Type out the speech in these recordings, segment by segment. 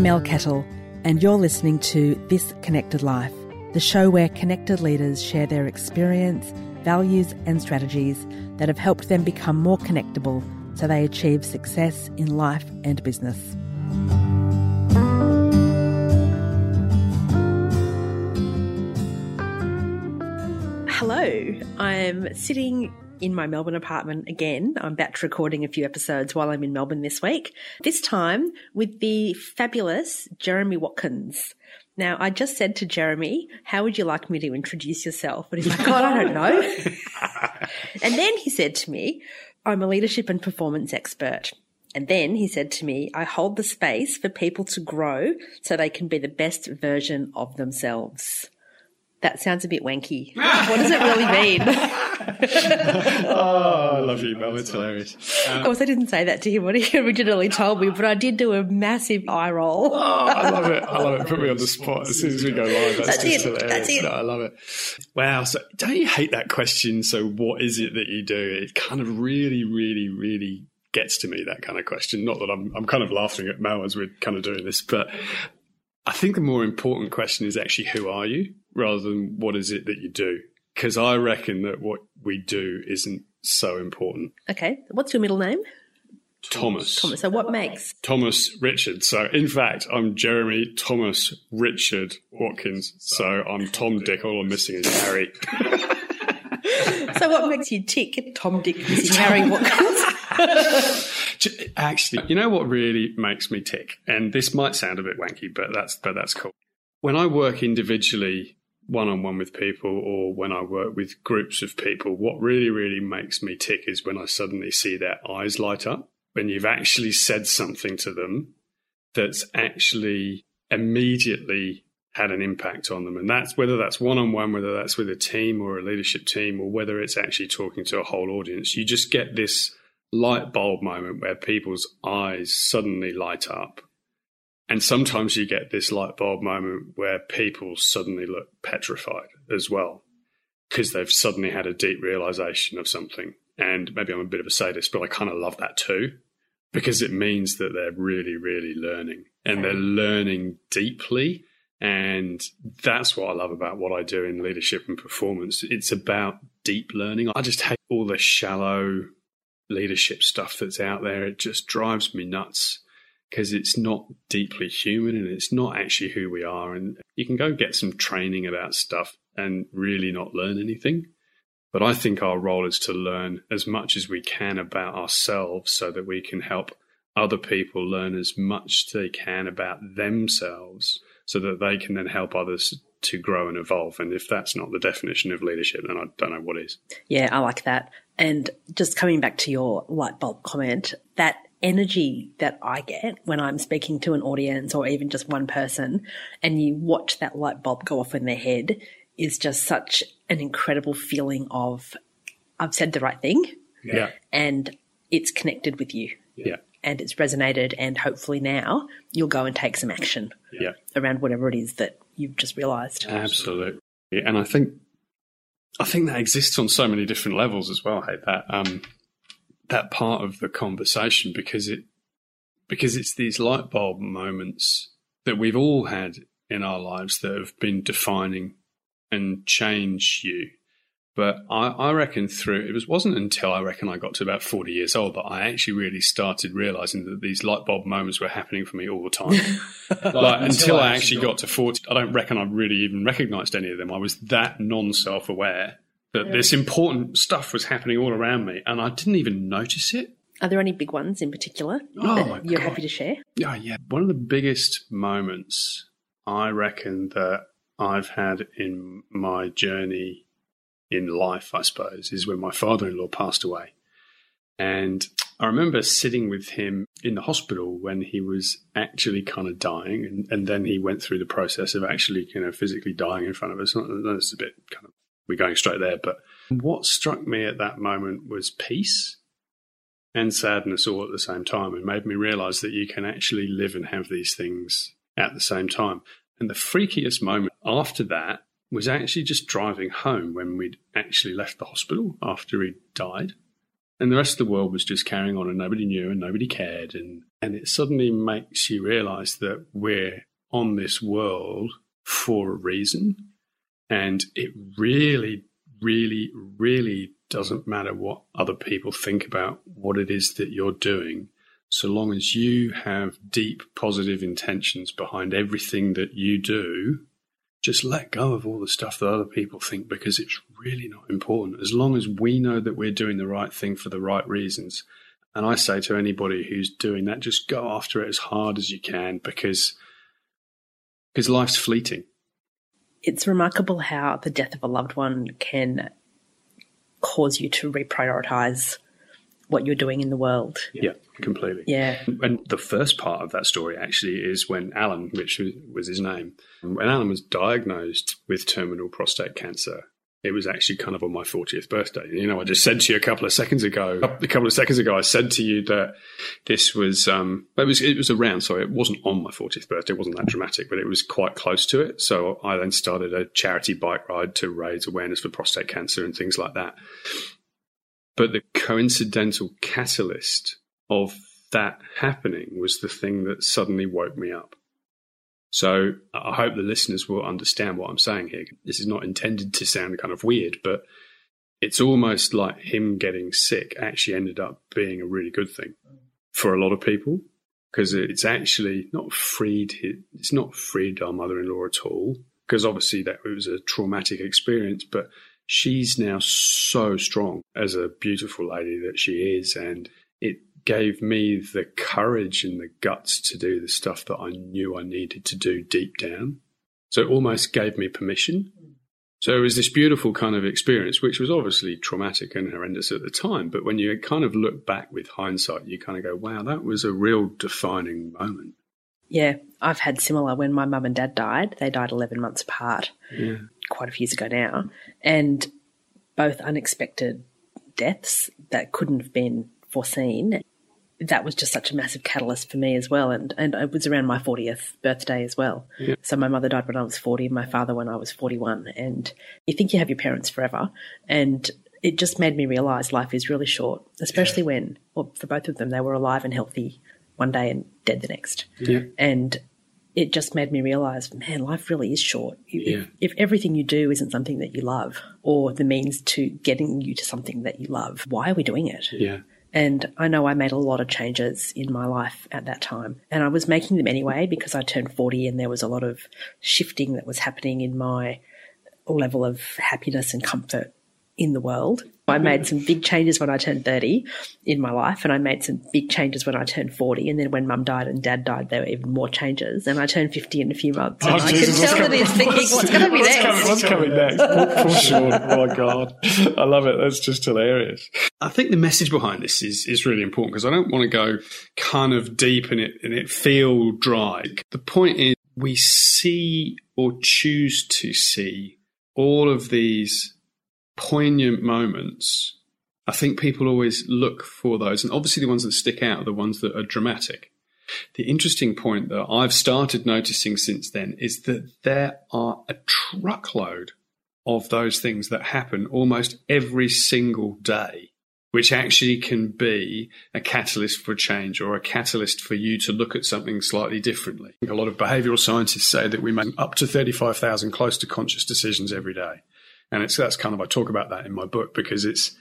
Mel Kettle, and you're listening to This Connected Life, the show where connected leaders share their experience, values, and strategies that have helped them become more connectable so they achieve success in life and business. Hello, I'm sitting in my Melbourne apartment again. I'm batch recording a few episodes while I'm in Melbourne this week. This time with the fabulous Jeremy Watkins. Now, I just said to Jeremy, How would you like me to introduce yourself? And he's like, God, I don't know. and then he said to me, I'm a leadership and performance expert. And then he said to me, I hold the space for people to grow so they can be the best version of themselves. That sounds a bit wanky. what does it really mean? oh, I love you, Mel. It's hilarious. Um, of course, I didn't say that to him when he originally told me, but I did do a massive eye roll. oh, I love it. I love it. Put me on the spot as soon as we go live. That's, That's just it. hilarious. That's it. No, I love it. Wow. So don't you hate that question? So what is it that you do? It kind of really, really, really gets to me, that kind of question. Not that I'm, I'm kind of laughing at Mel as we're kind of doing this, but I think the more important question is actually who are you rather than what is it that you do? Because I reckon that what we do isn't so important. Okay. What's your middle name? Thomas. Thomas. So what makes? Thomas Richard. So in fact, I'm Jeremy Thomas Richard Watkins. So I'm Tom Dick. All I'm missing is Harry. so what makes you tick, Tom Dick, missing Harry Watkins? Actually, you know what really makes me tick, and this might sound a bit wanky, but that's but that's cool. When I work individually, one on one with people, or when I work with groups of people, what really really makes me tick is when I suddenly see their eyes light up when you've actually said something to them that's actually immediately had an impact on them. And that's whether that's one on one, whether that's with a team or a leadership team, or whether it's actually talking to a whole audience. You just get this light bulb moment where people's eyes suddenly light up. And sometimes you get this light bulb moment where people suddenly look petrified as well, because they've suddenly had a deep realization of something. And maybe I'm a bit of a sadist, but I kind of love that too, because it means that they're really, really learning and they're learning deeply. And that's what I love about what I do in leadership and performance. It's about deep learning. I just hate all the shallow leadership stuff that's out there. It just drives me nuts because it's not deeply human and it's not actually who we are. And you can go get some training about stuff and really not learn anything. But I think our role is to learn as much as we can about ourselves so that we can help other people learn as much as they can about themselves so that they can then help others to grow and evolve. And if that's not the definition of leadership, then I don't know what is. Yeah, I like that. And just coming back to your light bulb comment, that energy that I get when I'm speaking to an audience or even just one person, and you watch that light bulb go off in their head is just such an incredible feeling of I've said the right thing. Yeah. And it's connected with you. Yeah. And it's resonated and hopefully now you'll go and take some action. Yeah. Around whatever it is that you've just realized. Absolutely. And I think I think that exists on so many different levels as well. Hey, that um, that part of the conversation because it because it's these light bulb moments that we've all had in our lives that have been defining and change you. But I, I, reckon through it was wasn't until I reckon I got to about forty years old that I actually really started realizing that these light bulb moments were happening for me all the time. like, like until, I actually got, got to forty, I don't reckon I really even recognized any of them. I was that non self aware that yeah. this important stuff was happening all around me, and I didn't even notice it. Are there any big ones in particular oh that you're God. happy to share? Oh yeah, one of the biggest moments I reckon that I've had in my journey in life, I suppose, is when my father in law passed away. And I remember sitting with him in the hospital when he was actually kind of dying, and, and then he went through the process of actually, you know, physically dying in front of us. That's a bit kind of we're going straight there, but what struck me at that moment was peace and sadness all at the same time, and made me realize that you can actually live and have these things at the same time. And the freakiest moment after that was actually just driving home when we'd actually left the hospital after he'd died. And the rest of the world was just carrying on and nobody knew and nobody cared. And And it suddenly makes you realize that we're on this world for a reason. And it really, really, really doesn't matter what other people think about what it is that you're doing, so long as you have deep positive intentions behind everything that you do. Just let go of all the stuff that other people think because it's really not important. As long as we know that we're doing the right thing for the right reasons. And I say to anybody who's doing that, just go after it as hard as you can because because life's fleeting. It's remarkable how the death of a loved one can cause you to reprioritize what you're doing in the world. Yeah, completely. Yeah. And the first part of that story actually is when Alan, which was his name, when Alan was diagnosed with terminal prostate cancer, it was actually kind of on my 40th birthday. You know, I just said to you a couple of seconds ago, a couple of seconds ago, I said to you that this was, um, it was, it was around, sorry, it wasn't on my 40th birthday. It wasn't that dramatic, but it was quite close to it. So I then started a charity bike ride to raise awareness for prostate cancer and things like that. But the coincidental catalyst of that happening was the thing that suddenly woke me up. So I hope the listeners will understand what I'm saying here. This is not intended to sound kind of weird, but it's almost like him getting sick actually ended up being a really good thing for a lot of people because it's actually not freed it's not freed our mother-in-law at all because obviously that was a traumatic experience but she's now so strong as a beautiful lady that she is and it gave me the courage and the guts to do the stuff that I knew I needed to do deep down. So it almost gave me permission. So it was this beautiful kind of experience, which was obviously traumatic and horrendous at the time. But when you kind of look back with hindsight, you kind of go, wow, that was a real defining moment. Yeah, I've had similar when my mum and dad died. They died 11 months apart, Yeah. Quite a few years ago now. And both unexpected deaths that couldn't have been foreseen that was just such a massive catalyst for me as well. And, and it was around my 40th birthday as well. Yeah. So my mother died when I was 40, my father when I was 41. And you think you have your parents forever. And it just made me realize life is really short, especially when, well, for both of them, they were alive and healthy one day and dead the next. Yeah. And it just made me realize, man, life really is short. If, Yeah. if everything you do isn't something that you love or the means to getting you to something that you love, why are we doing it? Yeah. And I know I made a lot of changes in my life at that time. And I was making them anyway because I turned 40 and there was a lot of shifting that was happening in my level of happiness and comfort in the world. I made some big changes when I turned 30 in my life, and I made some big changes when I turned 40. And then when mum died and dad died, there were even more changes. And I turned 50 in a few months. And Oh, I Jesus, can tell that he's thinking, what's going to be what's next? Coming, what's coming next? For sure. Oh my god, I love it. That's just hilarious. I think the message behind this is is really important because I don't want to go kind of deep in it and it feel dry. The point is, we see or choose to see all of these poignant moments. I think people always look for those, and obviously the ones that stick out are the ones that are dramatic. The interesting point that I've started noticing since then is that there are a truckload of those things that happen almost every single day, which actually can be a catalyst for change or a catalyst for you to look at something slightly differently. A lot of behavioral scientists say that we make up to 35,000 close to conscious decisions every day. And it's that's kind of I talk about that in my book because it's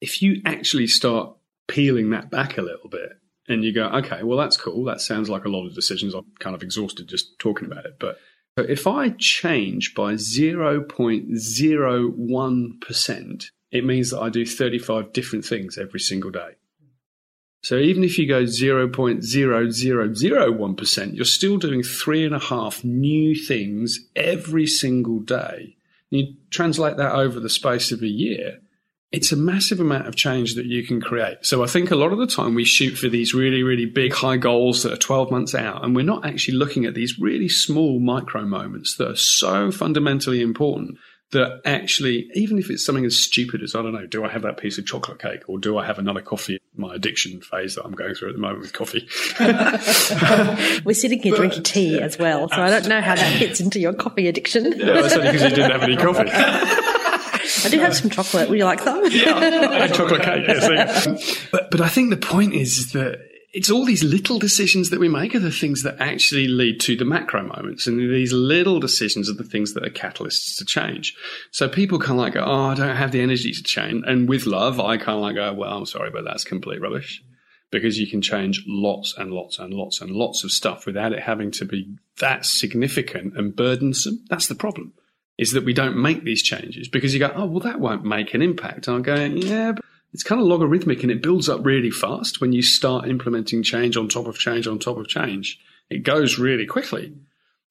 if you actually start peeling that back a little bit and you go, okay, well, that's cool. That sounds like a lot of decisions. I'm kind of exhausted just talking about it. But if I change by 0.01%, it means that I do 35 different things every single day. So even if you go 0.0001%, you're still doing three and a half new things every single day. You translate that over the space of a year, it's a massive amount of change that you can create. So I think a lot of the time we shoot for these really, really big high goals that are 12 months out, and we're not actually looking at these really small micro moments that are so fundamentally important that actually, even if it's something as stupid as, I don't know, do I have that piece of chocolate cake or do I have another coffee? My addiction phase that I'm going through at the moment with coffee. We're sitting here drinking tea as well, so I don't know how that fits into your coffee addiction. Yeah, that's only because you didn't have any coffee. I do have some chocolate. Would you like some? and chocolate cake. Yes, yeah. But but I think the point is that it's all these little decisions that we make are the things that actually lead to the macro moments. And these little decisions are the things that are catalysts to change. So people kind of like go, Oh, I don't have the energy to change. And with love, I kind of like go, Well, I'm sorry, but that's complete rubbish because you can change lots and lots and lots and lots of stuff without it having to be that significant and burdensome. That's the problem is that we don't make these changes because you go, Oh, well, that won't make an impact. And I'm going, yeah, but it's kind of logarithmic and it builds up really fast when you start implementing change on top of change on top of change. It goes really quickly.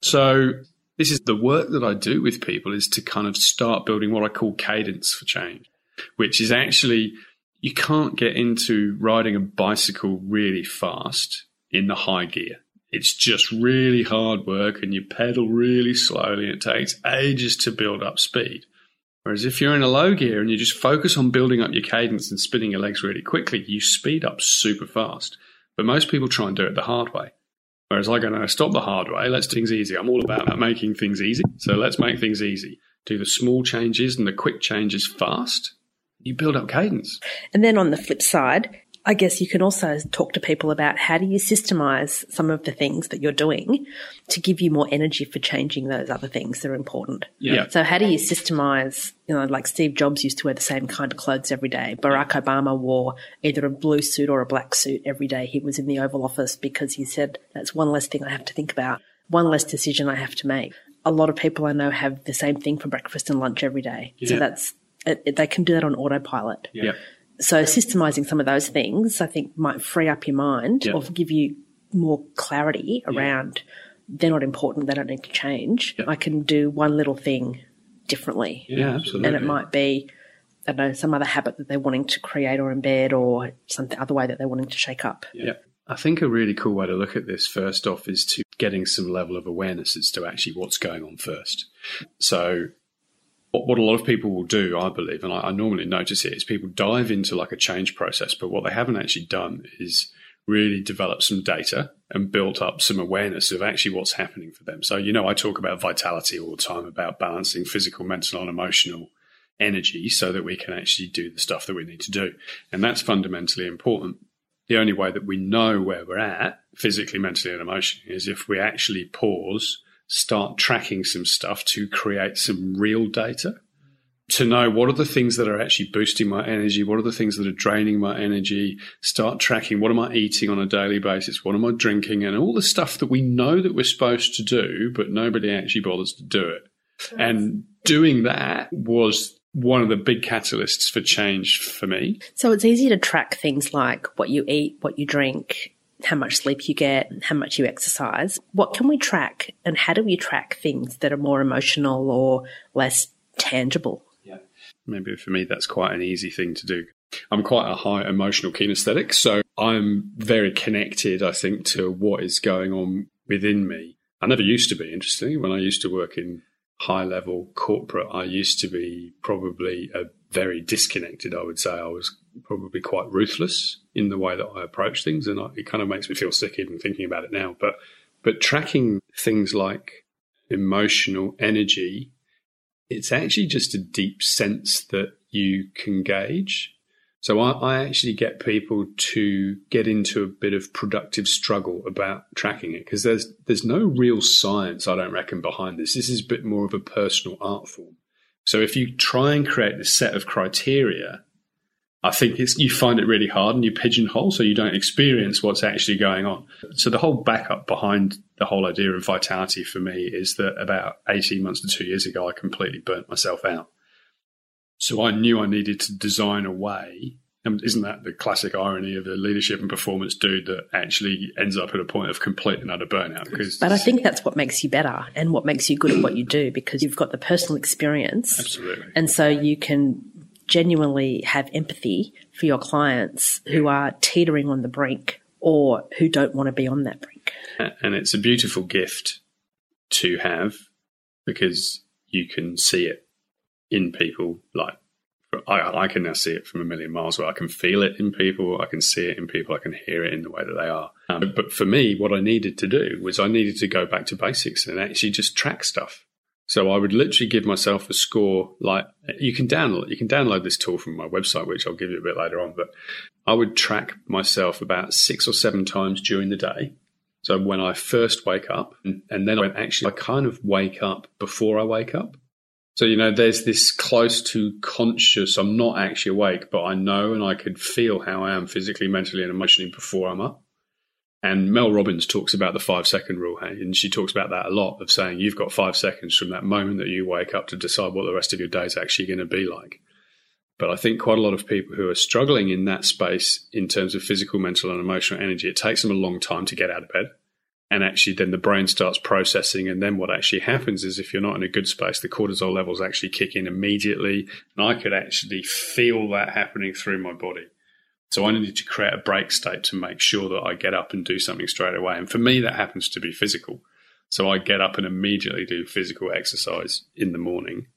So this is the work that I do with people is to kind of start building what I call cadence for change, which is actually you can't get into riding a bicycle really fast in the high gear. It's just really hard work and you pedal really slowly. And it takes ages to build up speed. Whereas if you're in a low gear and you just focus on building up your cadence and spinning your legs really quickly, you speed up super fast. But most people try and do it the hard way. Whereas I go, no, stop the hard way. Let's do things easy. I'm all about making things easy. So let's make things easy. Do the small changes and the quick changes fast. You build up cadence. And then on the flip side, I guess you can also talk to people about how do you systemize some of the things that you're doing to give you more energy for changing those other things that are important. Yeah. So how do you systemize, you know, like Steve Jobs used to wear the same kind of clothes every day. Barack Obama wore either a blue suit or a black suit every day he was in the Oval Office because he said that's one less thing I have to think about, one less decision I have to make. A lot of people I know have the same thing for breakfast and lunch every day. Yeah. So that's, it, it- they can do that on autopilot. Yeah. So systemizing some of those things, I think, might free up your mind Yeah. or give you more clarity around they're not important, they don't need to change. Yeah. I can do one little thing differently. Yeah, absolutely. And it might be, I don't know, some other habit that they're wanting to create or embed or some other way that they're wanting to shake up. Yeah. I think a really cool way to look at this first off is to getting some level of awareness as to actually what's going on first. So what, what a lot of people will do, I believe, and I, I normally notice it, is people dive into like a change process, but what they haven't actually done is really develop some data and built up some awareness of actually what's happening for them. So, you know, I talk about vitality all the time, about balancing physical, mental, and emotional energy so that we can actually do the stuff that we need to do. And that's fundamentally important. The only way that we know where we're at physically, mentally, and emotionally is if we actually pause, start tracking some stuff to create some real data to know what are the things that are actually boosting my energy, what are the things that are draining my energy, start tracking what am I eating on a daily basis, what am I drinking, and all the stuff that we know that we're supposed to do, but nobody actually bothers to do it. And doing that was one of the big catalysts for change for me. So it's easy to track things like what you eat, what you drink, how much sleep you get, how much you exercise. What can we track and how do we track things that are more emotional or less tangible? Yeah. maybe for me that's quite an easy thing to do. I'm quite a high emotional kinesthetic, so I'm very connected, I think, to what is going on within me. I never used to be, interestingly. When I used to work in high level corporate, I used to be probably a very disconnected, I would say. I was probably quite ruthless in the way that I approach things, and I, it kind of makes me feel sick even thinking about it now. But but tracking things like emotional energy it's actually just a deep sense that you can gauge. So I, I, actually get people to get into a bit of productive struggle about tracking it because there's there's no real science, I don't reckon, behind this. This is a bit more of a personal art form. So if you try and create this set of criteria, I think you find it really hard and you pigeonhole so you don't experience what's actually going on. So the whole backup behind the whole idea of vitality for me is that about 18 months to two years ago, I completely burnt myself out. So I knew I needed to design a way. And isn't that the classic irony of a leadership and performance dude that actually ends up at a point of complete and utter burnout? Because But I think that's what makes you better and what makes you good at what you do because you've got the personal experience. absolutely. And so you can genuinely have empathy for your clients who are teetering on the brink or who don't want to be on that brink. And it's a beautiful gift to have because you can see it in people. Like, I, I can now see it from a million miles away. I can feel it in people, I can see it in people, I can hear it in the way that they are. Um, but for me, what I needed to do was I needed to go back to basics and actually just track stuff. So I would literally give myself a score. Like you can download, you can download this tool from my website, which I'll give you a bit later on. But I would track myself about six or seven times during the day. So when I first wake up, and, and then I actually I kind of wake up before I wake up. So you know, there's this close to conscious. I'm not actually awake, but I know and I could feel how I am physically, mentally, and emotionally before I'm up. And Mel Robbins talks about the five second rule, hey? and she talks about that a lot of saying you've got five seconds from that moment that you wake up to decide what the rest of your day is actually going to be like. But I think quite a lot of people who are struggling in that space in terms of physical, mental, and emotional energy, it takes them a long time to get out of bed. And actually, then the brain starts processing. And then what actually happens is if you're not in a good space, the cortisol levels actually kick in immediately. And I could actually feel that happening through my body. So I needed to create a break state to make sure that I get up and do something straight away. And for me, that happens to be physical. So I get up and immediately do physical exercise in the morning.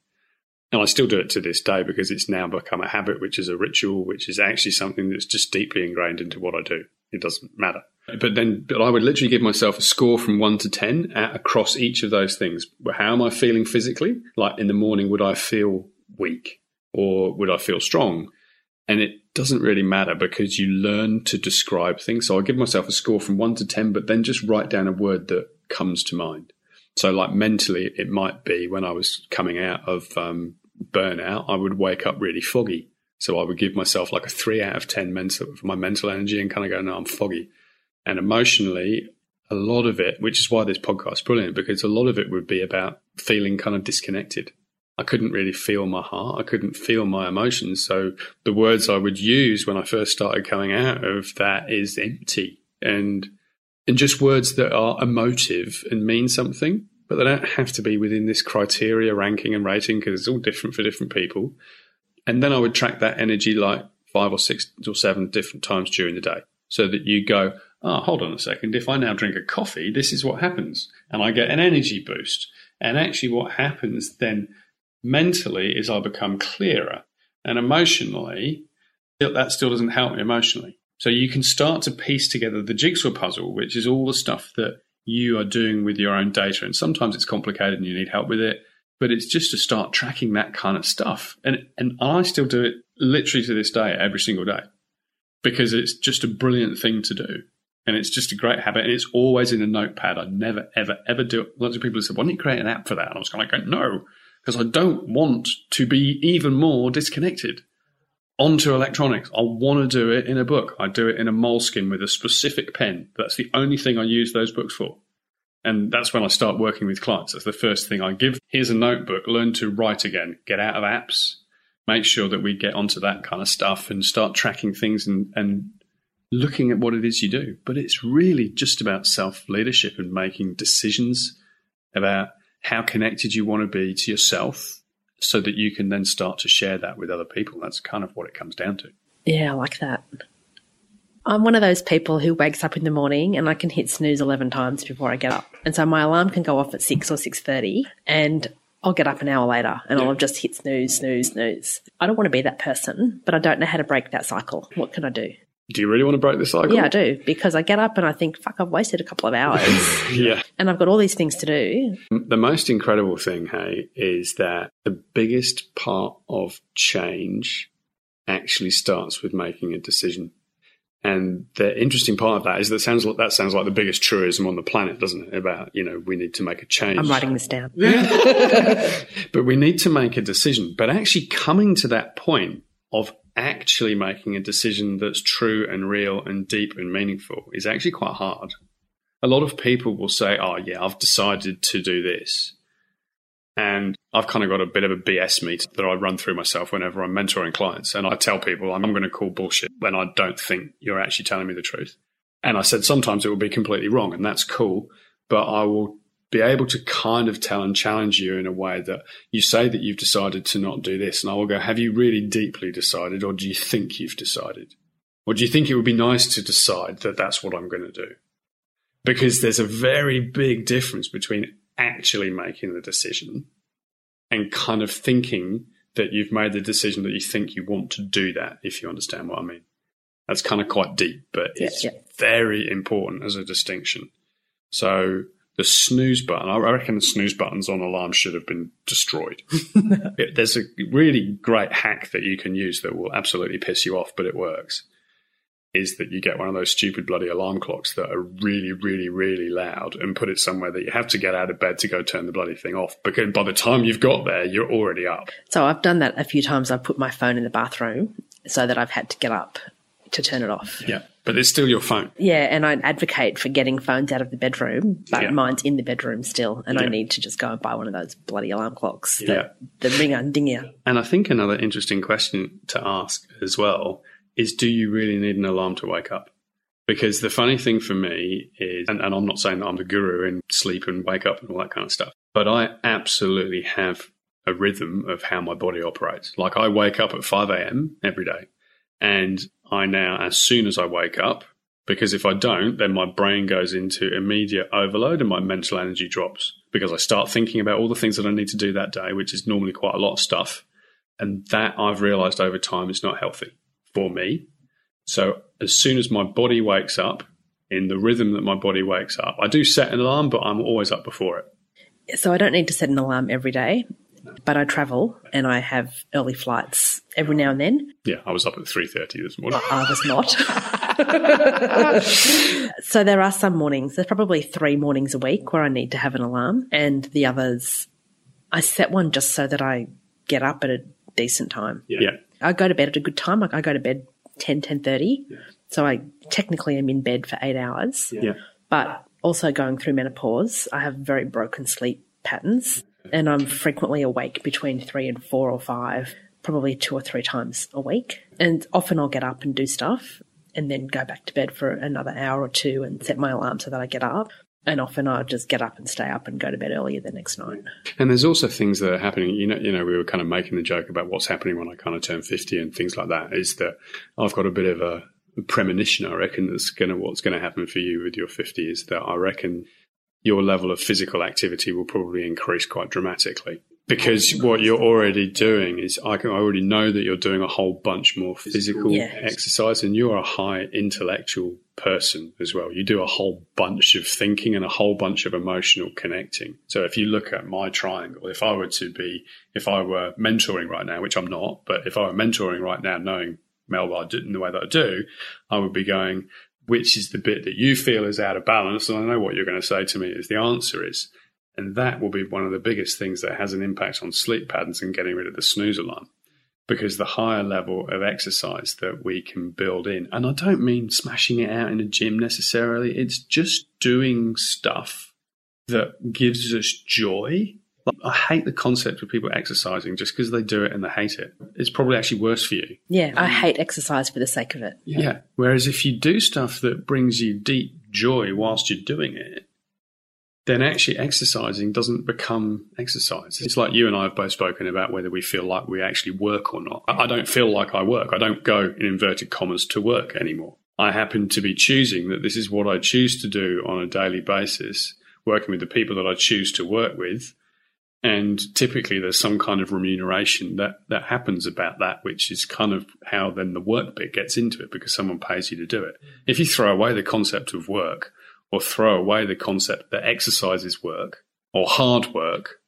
And I still do it to this day because it's now become a habit, which is a ritual, which is actually something that's just deeply ingrained into what I do. It doesn't matter. But then, but I would literally give myself a score from one to 10 at, across each of those things. How am I feeling physically? Like in the morning, would I feel weak or would I feel strong? And it doesn't really matter because you learn to describe things. So I give myself a score from one to 10, but then just write down a word that comes to mind. So, like mentally, it might be when I was coming out of um, burnout, I would wake up really foggy. So I would give myself like a three out of 10 mental for my mental energy and kind of go, no, I'm foggy. And emotionally, a lot of it, which is why this podcast is brilliant, because a lot of it would be about feeling kind of disconnected. I couldn't really feel my heart. I couldn't feel my emotions. So the words I would use when I first started coming out of that is empty and and just words that are emotive and mean something, but they don't have to be within this criteria ranking and rating because it's all different for different people. And then I would track that energy like five or six or seven different times during the day so that you go, oh, hold on a second. If I now drink a coffee, this is what happens. And I get an energy boost. And actually, what happens then mentally is I become clearer. And emotionally, that still doesn't help me emotionally. So you can start to piece together the jigsaw puzzle, which is all the stuff that you are doing with your own data. And sometimes it's complicated and you need help with it, but it's just to start tracking that kind of stuff. And, and I still do it literally to this day, every single day, because it's just a brilliant thing to do. And it's just a great habit. And it's always in a notepad. I never, ever, ever do it. Lots of people have said, why don't you create an app for that? And I was kind of like, no, because I don't want to be even more disconnected onto electronics. I want to do it in a book. I do it in a moleskin with a specific pen. That's the only thing I use those books for. And that's when I start working with clients. That's the first thing I give. Here's a notebook, learn to write again, get out of apps, make sure that we get onto that kind of stuff and start tracking things and, and looking at what it is you do. But it's really just about self leadership and making decisions about how connected you want to be to yourself so that you can then start to share that with other people. That's kind of what it comes down to. Yeah, I like that. I'm one of those people who wakes up in the morning and I can hit snooze 11 times before I get up. And so my alarm can go off at 6 or 6:30 and I'll get up an hour later and yeah. I'll just hit snooze, snooze, snooze. I don't want to be that person, but I don't know how to break that cycle. What can I do? Do you really want to break the cycle? Yeah, I do because I get up and I think, fuck, I've wasted a couple of hours. yeah. And I've got all these things to do. The most incredible thing, hey, is that the biggest part of change actually starts with making a decision. And the interesting part of that is that sounds like, that sounds like the biggest truism on the planet, doesn't it? About you know we need to make a change. I'm writing this down. but we need to make a decision. But actually coming to that point of actually making a decision that's true and real and deep and meaningful is actually quite hard. A lot of people will say, Oh, yeah, I've decided to do this. And I've kind of got a bit of a BS meter that I run through myself whenever I'm mentoring clients. And I tell people I'm going to call bullshit when I don't think you're actually telling me the truth. And I said sometimes it will be completely wrong, and that's cool. But I will be able to kind of tell and challenge you in a way that you say that you've decided to not do this. And I will go, have you really deeply decided or do you think you've decided? Or do you think it would be nice to decide that that's what I'm going to do? Because there's a very big difference between actually making the decision and kind of thinking that you've made the decision that you think you want to do that, if you understand what I mean. That's kind of quite deep, but it's yeah, yeah. very important as a distinction. So the snooze button. I reckon the snooze buttons on alarms should have been destroyed. it, there's a really great hack that you can use that will absolutely piss you off, but it works. Is that you get one of those stupid bloody alarm clocks that are really, really, really loud and put it somewhere that you have to get out of bed to go turn the bloody thing off. Because by the time you've got there, you're already up. So I've done that a few times. I've put my phone in the bathroom so that I've had to get up to turn it off. Yeah. But it's still your phone. Yeah, and I advocate for getting phones out of the bedroom, but Yeah. mine's in the bedroom still, and I need to just go and buy one of those bloody alarm clocks. Yeah. The ringer dinger. And I think another interesting question to ask as well is do you really need an alarm to wake up? Because the funny thing for me is, and, and I'm not saying that I'm the guru in sleep and wake up and all that kind of stuff, but I absolutely have a rhythm of how my body operates. Like I wake up at 5 a.m. every day. And I now, as soon as I wake up, because if I don't, then my brain goes into immediate overload and my mental energy drops because I start thinking about all the things that I need to do that day, which is normally quite a lot of stuff. And that I've realized over time is not healthy for me. So as soon as my body wakes up, in the rhythm that my body wakes up, I do set an alarm, but I'm always up before it. So I don't need to set an alarm every day, but I travel and I have early flights every now and then. Yeah, I was up at 3.30 this morning. I was not. so there are some mornings, there's probably three mornings a week where I need to have an alarm, and the others, I set one just so that I get up at a decent time. Yeah. I go to bed at a good time. Like I go to bed 10, 10.30. So I technically am in bed for eight hours. Yeah. But also going through menopause, I have very broken sleep patterns and I'm frequently awake between three and four or five, probably two or three times a week. And often I'll get up and do stuff and then go back to bed for another hour or two and set my alarm so that I get up. And often I'll just get up and stay up and go to bed earlier the next night. And there's also things that are happening. You know, you know, we were kind of making the joke about what's happening when I kind of turn 50 and things like that. Is that I've got a bit of a premonition. I reckon that's going to what's going to happen for you with your 50 is that I reckon your level of physical activity will probably increase quite dramatically. Because what you're already doing is, I can I already know that you're doing a whole bunch more physical Yeah. exercise, and you're a high intellectual person as well. You do a whole bunch of thinking and a whole bunch of emotional connecting. So if you look at my triangle, if I were to be, if I were mentoring right now, which I'm not, but if I were mentoring right now, knowing Melba in the way that I do, I would be going, which is the bit that you feel is out of balance? And I know what you're going to say to me is the answer is. And that will be one of the biggest things that has an impact on sleep patterns and getting rid of the snooze alarm. Because the higher level of exercise that we can build in, and I don't mean smashing it out in a gym necessarily, it's just doing stuff that gives us joy. Like, I hate the concept of people exercising just because they do it and they hate it. It's probably actually worse for you. Yeah, I um, hate exercise for the sake of it. Yeah. Whereas if you do stuff that brings you deep joy whilst you're doing it, then actually exercising doesn't become exercise. It's like you and I have both spoken about whether we feel like we actually work or not. I don't feel like I work. I don't go in inverted commas to work anymore. I happen to be choosing that this is what I choose to do on a daily basis, working with the people that I choose to work with. And typically there's some kind of remuneration that, that happens about that, which is kind of how then the work bit gets into it because someone pays you to do it. If you throw away the concept of work or throw away the concept that exercise is work or hard work,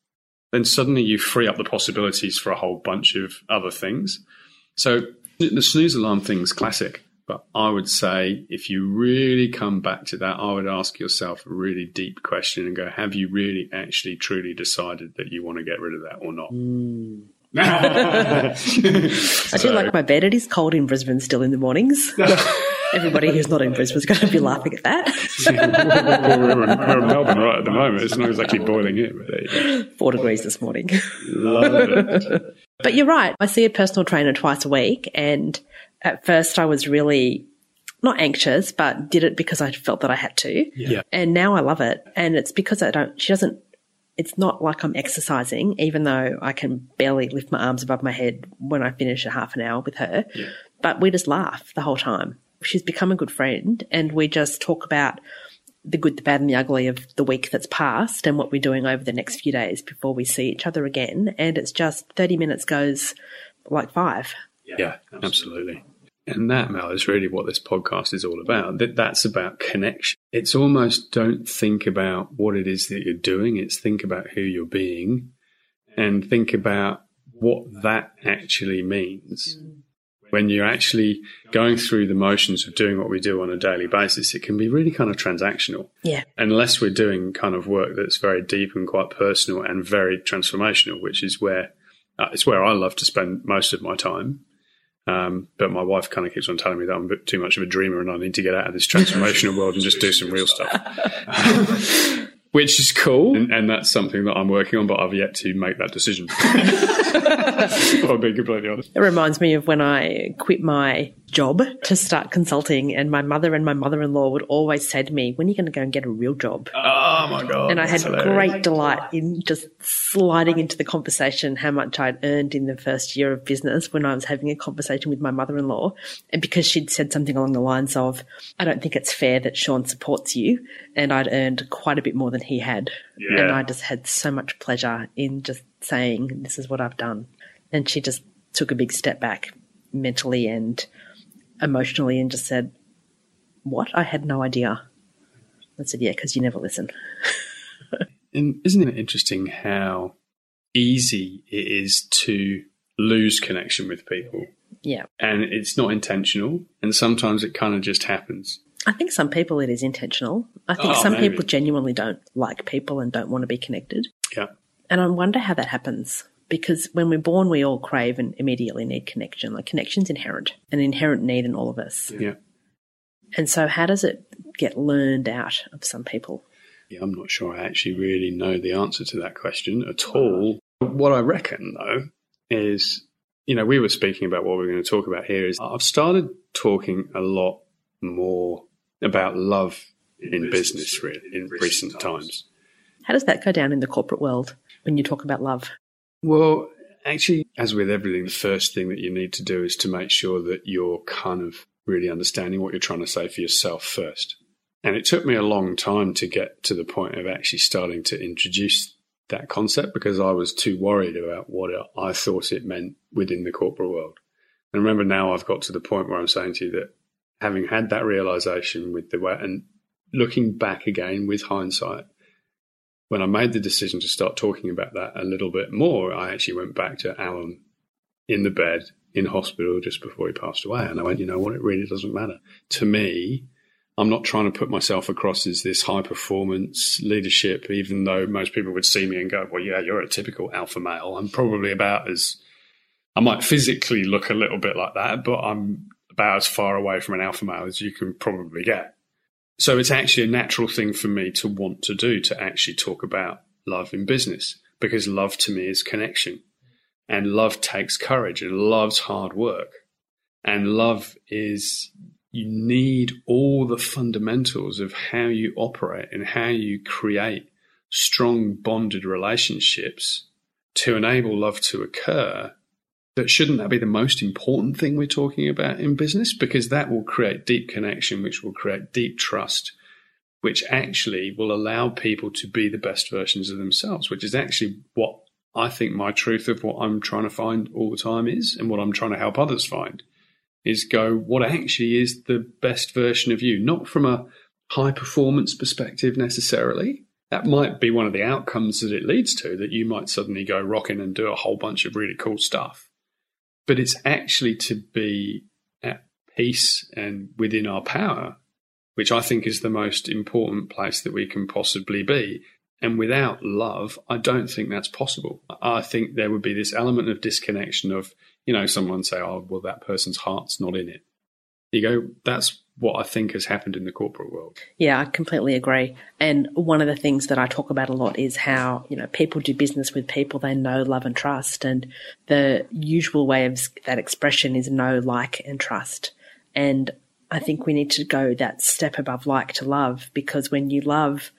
then suddenly you free up the possibilities for a whole bunch of other things. So the snooze alarm thing's classic. But I would say if you really come back to that, I would ask yourself a really deep question and go, have you really actually truly decided that you want to get rid of that or not? Mm. I do like my bed. It is cold in Brisbane still in the mornings. Everybody who's not in Brisbane is going to be laughing at that. we're, in, we're in Melbourne right at the moment. It's not exactly boiling here, but there you go. Four degrees this morning. Love it. But you're right. I see a personal trainer twice a week. And at first I was really not anxious, but did it because I felt that I had to. Yeah. And now I love it. And it's because I don't, she doesn't, it's not like I'm exercising, even though I can barely lift my arms above my head when I finish a half an hour with her. Yeah. But we just laugh the whole time. She's become a good friend and we just talk about the good, the bad, and the ugly of the week that's passed and what we're doing over the next few days before we see each other again. And it's just 30 minutes goes like five. Yeah, absolutely. And that, Mel, is really what this podcast is all about. That that's about connection. It's almost don't think about what it is that you're doing. It's think about who you're being and think about what that actually means. When you're actually going through the motions of doing what we do on a daily basis, it can be really kind of transactional. Yeah. Unless we're doing kind of work that's very deep and quite personal and very transformational, which is where uh, it's where I love to spend most of my time. Um, but my wife kind of keeps on telling me that I'm a bit too much of a dreamer and I need to get out of this transformational world and just do some real stuff. Which is cool. And, and, that's something that I'm working on, but I've yet to make that decision. I'll be completely honest. It reminds me of when I quit my job to start consulting, and my mother and my mother in law would always say to me, When are you going to go and get a real job? Oh my God. And I had great delight in just sliding into the conversation how much I'd earned in the first year of business when I was having a conversation with my mother in law. And because she'd said something along the lines of, I don't think it's fair that Sean supports you. And I'd earned quite a bit more than he had. Yeah. And I just had so much pleasure in just saying, This is what I've done. And she just took a big step back mentally and emotionally and just said, What? I had no idea. I said, Yeah, because you never listen. and isn't it interesting how easy it is to lose connection with people? Yeah. And it's not intentional. And sometimes it kind of just happens. I think some people it is intentional. I think oh, some maybe. people genuinely don't like people and don't want to be connected. Yeah. And I wonder how that happens because when we're born, we all crave and immediately need connection. Like connection's inherent, an inherent need in all of us. Yeah. And so, how does it get learned out of some people? Yeah, I'm not sure I actually really know the answer to that question at all. What I reckon, though, is you know, we were speaking about what we're going to talk about here. Is I've started talking a lot more about love in business, really, in recent times. How does that go down in the corporate world when you talk about love? Well, actually, as with everything, the first thing that you need to do is to make sure that you're kind of really understanding what you're trying to say for yourself first. And it took me a long time to get to the point of actually starting to introduce that concept because I was too worried about what I thought it meant within the corporate world. And remember now I've got to the point where I'm saying to you that having had that realization with the way and looking back again with hindsight, when I made the decision to start talking about that a little bit more, I actually went back to Alan in the bed in hospital just before he passed away. And I went, you know what? It really doesn't matter. To me, I'm not trying to put myself across as this high performance leadership, even though most people would see me and go, well, yeah, you're a typical alpha male. I'm probably about as, I might physically look a little bit like that, but I'm about as far away from an alpha male as you can probably get. So it's actually a natural thing for me to want to do to actually talk about love in business because love to me is connection. And love takes courage and love's hard work. And love is you need all the fundamentals of how you operate and how you create strong bonded relationships to enable love to occur but shouldn't that be the most important thing we're talking about in business? Because that will create deep connection, which will create deep trust, which actually will allow people to be the best versions of themselves, which is actually what I think my truth of what I'm trying to find all the time is, and what I'm trying to help others find is go, what actually is the best version of you? Not from a high performance perspective necessarily. That might be one of the outcomes that it leads to, that you might suddenly go rocking and do a whole bunch of really cool stuff but it's actually to be at peace and within our power, which I think is the most important place that we can possibly be. And without love, I don't think that's possible. I think there would be this element of disconnection of, you know, someone say, oh, well, that person's heart's not in it. You go, that's what I think has happened in the corporate world. Yeah, I completely agree. And one of the things that I talk about a lot is how, you know, people do business with people they know, love and trust. And the usual way of that expression is know, like and trust. And I think we need to go that step above like to love because when you love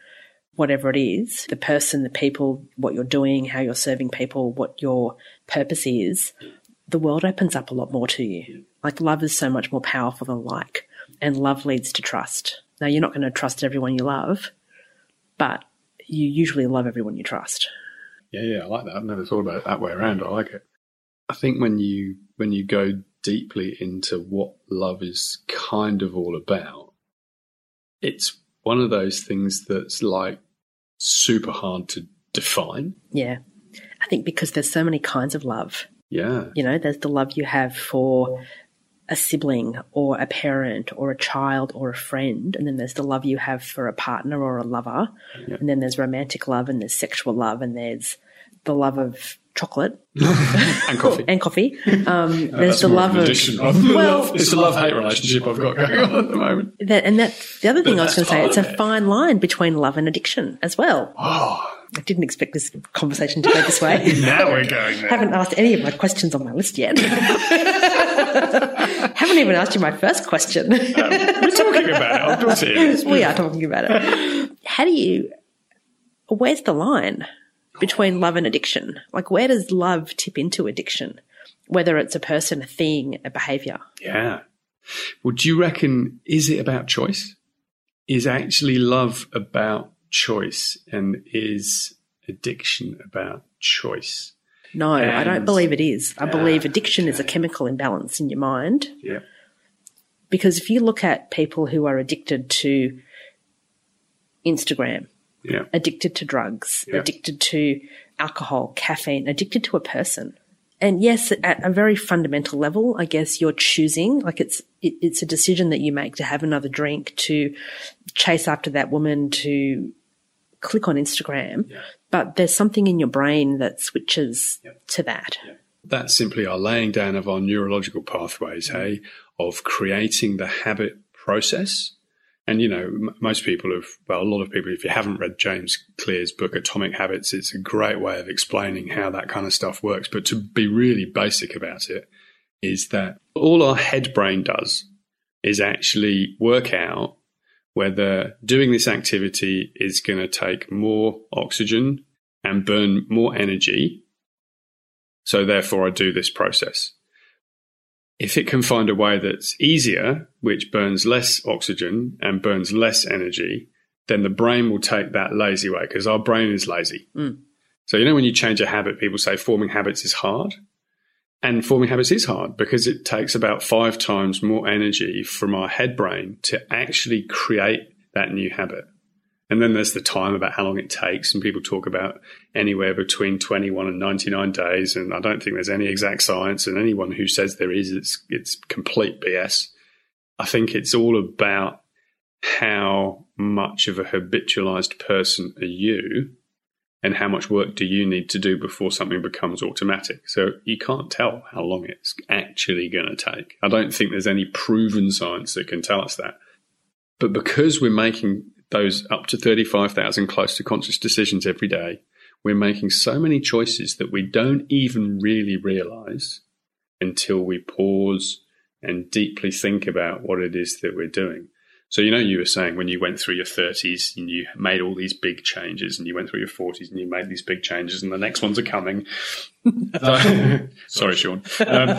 whatever it is, the person, the people, what you're doing, how you're serving people, what your purpose is, the world opens up a lot more to you. Like love is so much more powerful than like and love leads to trust. Now, you're not going to trust everyone you love, but you usually love everyone you trust. Yeah, yeah, I like that. I've never thought about it that way around. I like it. I think when you when you go deeply into what love is kind of all about, it's one of those things that's like super hard to define. Yeah. I think because there's so many kinds of love. Yeah. You know, there's the love you have for a sibling or a parent or a child or a friend. And then there's the love you have for a partner or a lover. Yeah. And then there's romantic love and there's sexual love and there's the love of chocolate and coffee. and coffee. Um, Uh, there's the love of of, Well- it's a love hate relationship I've got going on at the moment. that, and that's the other thing I was going to say. It's a fine line between love and addiction as well. Oh, I didn't expect this conversation to go this way. now we're going there. haven't asked any of my questions on my list yet. Haven't even asked you my first question. Um, we're talking about it. I've built it in. we are talking about it. How do you, where's the line between love and addiction? Like, where does love tip into addiction? Whether it's a person, a thing, a behavior. Yeah. Well, do you reckon, is it about choice? Is actually love about choice? And is addiction about choice? No, I don't believe it is. I believe Ah, addiction is a chemical imbalance in your mind. Yeah. Because if you look at people who are addicted to Instagram, Yeah. addicted to drugs, Yeah. addicted to alcohol, caffeine, addicted to a person. And yes, at a very fundamental level, I guess you're choosing, like it's, it, it's a decision that you make to have another drink, to chase after that woman, to click on Instagram. But there's something in your brain that switches to that. That's simply our laying down of our neurological pathways, hey, of creating the habit process. And, you know, m- most people have, well, a lot of people, if you haven't read James Clear's book, Atomic Habits, it's a great way of explaining how that kind of stuff works. But to be really basic about it is that all our head brain does is actually work out whether doing this activity is going to take more oxygen and burn more energy so therefore I do this process. If it can find a way that's easier, which burns less oxygen and burns less energy, then the brain will take that lazy way because our brain is lazy. Mm. So, you know, when you change a habit, people say forming habits is hard. And forming habits is hard because it takes about five times more energy from our head brain to actually create that new habit. And then there's the time about how long it takes. And people talk about anywhere between 21 and 99 days. And I don't think there's any exact science. And anyone who says there is, it's, it's complete BS. I think it's all about how much of a habitualized person are you and how much work do you need to do before something becomes automatic. So you can't tell how long it's actually going to take. I don't think there's any proven science that can tell us that. But because we're making those up to 35,000 close to conscious decisions every day, we're making so many choices that we don't even really realize until we pause and deeply think about what it is that we're doing. So, you know, you were saying when you went through your 30s and you made all these big changes, and you went through your 40s and you made these big changes, and the next ones are coming. Sorry, Sean. Um,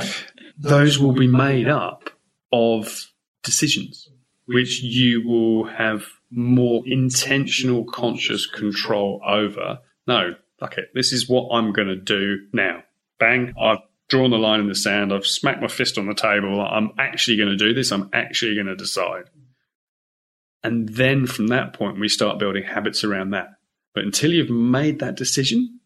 those will be made up of decisions, which you will have more intentional, conscious control over. No, fuck it. This is what I'm going to do now. Bang. I've drawn the line in the sand. I've smacked my fist on the table. I'm actually going to do this. I'm actually going to decide. And then from that point, we start building habits around that. But until you've made that decision,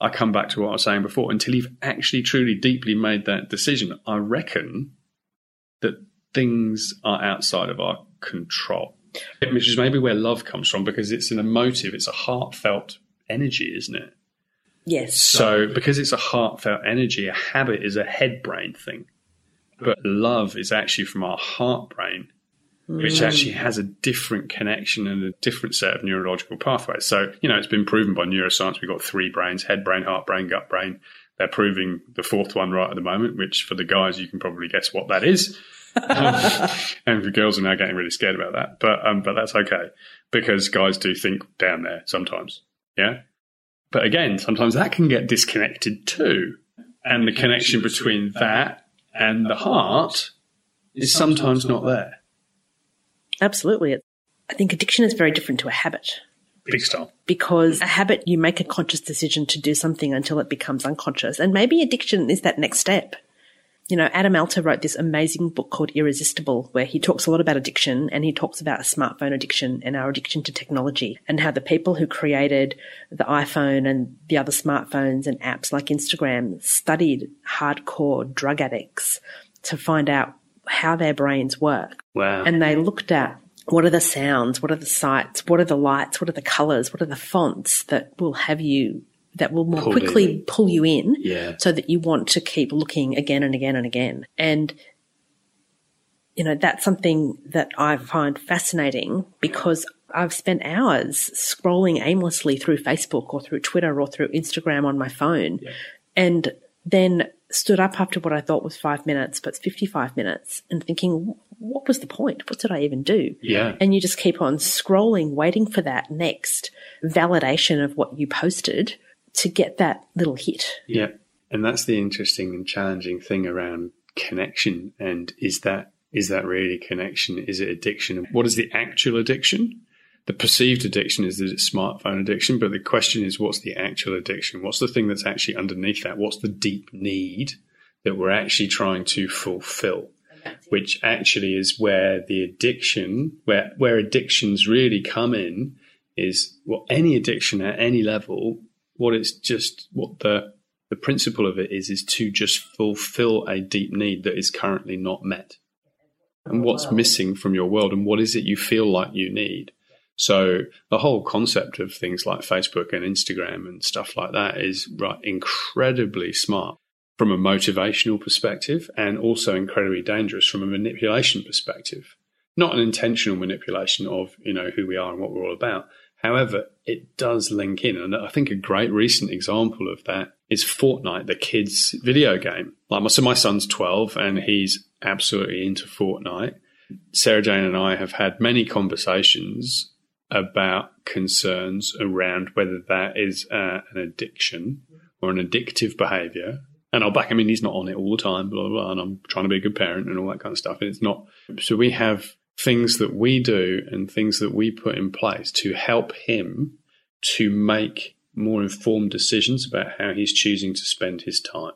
I come back to what I was saying before. Until you've actually truly deeply made that decision, I reckon that things are outside of our control, which is maybe where love comes from because it's an emotive, it's a heartfelt energy, isn't it? Yes. So, because it's a heartfelt energy, a habit is a head brain thing. But love is actually from our heart brain, which actually has a different connection and a different set of neurological pathways. So, you know, it's been proven by neuroscience. We've got three brains head brain, heart brain, gut brain. They're proving the fourth one right at the moment, which for the guys, you can probably guess what that is. Um, and the girls are now getting really scared about that. But, um, but that's okay because guys do think down there sometimes. Yeah. But again, sometimes that can get disconnected too. And the connection between that and the heart is sometimes not there. Absolutely. I think addiction is very different to a habit Big style. because a habit, you make a conscious decision to do something until it becomes unconscious. And maybe addiction is that next step. you know, Adam Alter wrote this amazing book called Irresistible, where he talks a lot about addiction and he talks about smartphone addiction and our addiction to technology and how the people who created the iPhone and the other smartphones and apps like Instagram studied hardcore drug addicts to find out how their brains work. Wow. And they looked at what are the sounds, what are the sights, what are the lights, what are the colors, what are the fonts that will have you that will more Pull quickly in. pull you in Yeah. so that you want to keep looking again and again and again. And, you know, that's something that I find fascinating because I've spent hours scrolling aimlessly through Facebook or through Twitter or through Instagram on my phone and then stood up after what I thought was five minutes, but it's 55 minutes and thinking, what was the point? What did I even do? Yeah. And you just keep on scrolling, waiting for that next validation of what you posted to get that little hit. Yeah. And that's the interesting and challenging thing around connection. And is that is that really connection? Is it addiction? What is the actual addiction? The perceived addiction is that it's smartphone addiction, but the question is what's the actual addiction? What's the thing that's actually underneath that? What's the deep need that we're actually trying to fulfill? Which actually is where the addiction, where where addictions really come in, is well, any addiction at any level, what it's just what the the principle of it is is to just fulfill a deep need that is currently not met. And what's missing from your world and what is it you feel like you need? So the whole concept of things like Facebook and Instagram and stuff like that is right incredibly smart from a motivational perspective and also incredibly dangerous from a manipulation perspective. Not an intentional manipulation of, you know, who we are and what we're all about. However, it does link in. And I think a great recent example of that is Fortnite, the kids video game. Like my, so my son's 12 and he's absolutely into Fortnite. Sarah Jane and I have had many conversations about concerns around whether that is uh, an addiction or an addictive behavior. And I'll back him in, he's not on it all the time, blah, blah, blah, and I'm trying to be a good parent and all that kind of stuff. And it's not. So we have things that we do and things that we put in place to help him to make more informed decisions about how he's choosing to spend his time.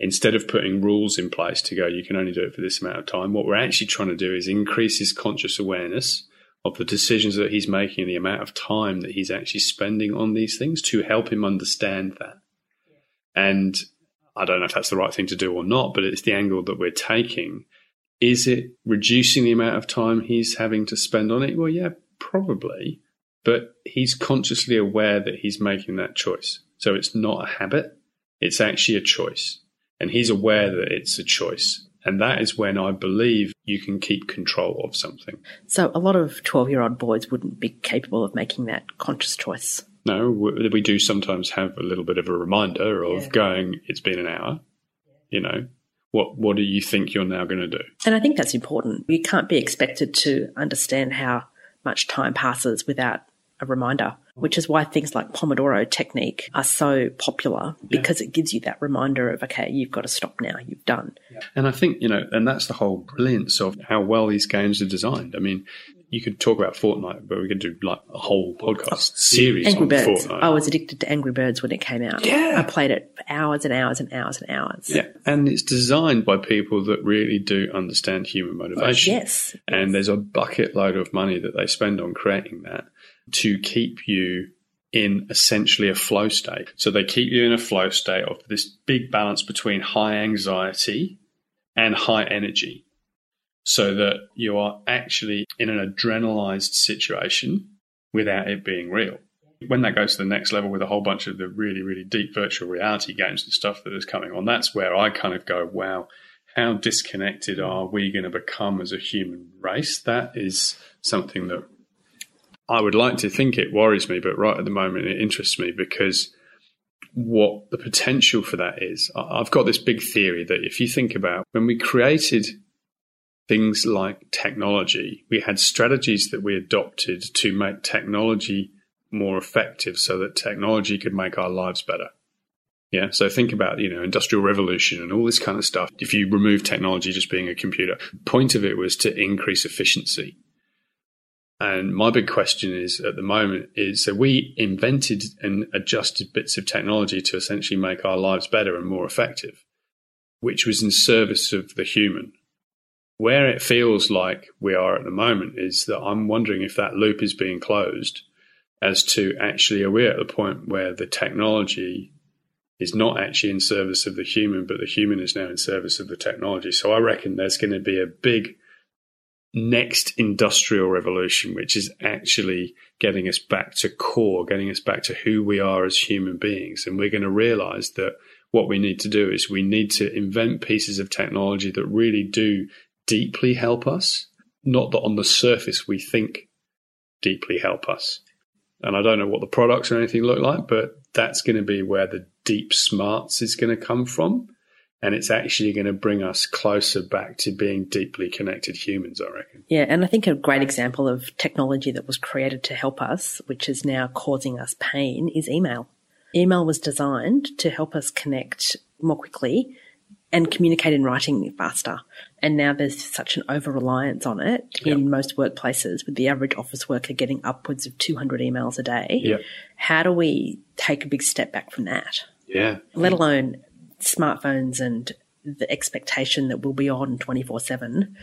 Instead of putting rules in place to go, you can only do it for this amount of time, what we're actually trying to do is increase his conscious awareness of the decisions that he's making and the amount of time that he's actually spending on these things to help him understand that. And I don't know if that's the right thing to do or not, but it's the angle that we're taking. Is it reducing the amount of time he's having to spend on it? Well, yeah, probably. But he's consciously aware that he's making that choice. So it's not a habit, it's actually a choice. And he's aware that it's a choice. And that is when I believe you can keep control of something. So a lot of 12 year old boys wouldn't be capable of making that conscious choice. No, we we do sometimes have a little bit of a reminder of Yeah. going, it's been an hour. You know, what, what do you think you're now going to do? And I think that's important. You can't be expected to understand how much time passes without a reminder, which is why things like Pomodoro technique are so popular because it gives you that reminder of, okay, you've got to stop now, you've done. And I think, you know, and that's the whole brilliance of how well these games are designed. I mean, you could talk about Fortnite, but we could do like a whole podcast oh, series Angry on Birds. Fortnite. I was addicted to Angry Birds when it came out. Yeah. I played it for hours and hours and hours and hours. yeah. And it's designed by people that really do understand human motivation. Yes. And there's a bucket load of money that they spend on creating that to keep you in essentially a flow state. So they keep you in a flow state of this big balance between high anxiety and high energy. So that you are actually in an adrenalized situation without it being real. When that goes to the next level with a whole bunch of the really, really deep virtual reality games and stuff that is coming on, that's where I kind of go, wow, how disconnected are we going to become as a human race? That is something that I would like to think it worries me, but right at the moment it interests me because what the potential for that is. I've got this big theory that if you think about when we created things like technology, we had strategies that we adopted to make technology more effective so that technology could make our lives better. Yeah. So think about, you know, industrial revolution and all this kind of stuff. If you remove technology just being a computer, point of it was to increase efficiency. And my big question is at the moment is that we invented and adjusted bits of technology to essentially make our lives better and more effective. which was in service of the human. Where it feels like we are at the moment is that I'm wondering if that loop is being closed as to actually are we at the point where the technology is not actually in service of the human, but the human is now in service of the technology. So I reckon there's going to be a big next industrial revolution, which is actually getting us back to core, getting us back to who we are as human beings. And we're going to realize that what we need to do is we need to invent pieces of technology that really do deeply help us, not that on the surface we think deeply help us. And I don't know what the products or anything look like, but that's going to be where the deep smarts is going to come from. And it's actually going to bring us closer back to being deeply connected humans, I reckon. Yeah. And I think a great example of technology that was created to help us, which is now causing us pain, is email. Email was designed to help us connect more quickly and communicate in writing faster. And now there's such an over reliance on it yep. in most workplaces, with the average office worker getting upwards of 200 emails a day. Yep. How do we take a big step back from that? Yeah. Let alone smartphones and the expectation that we'll be on 24 7.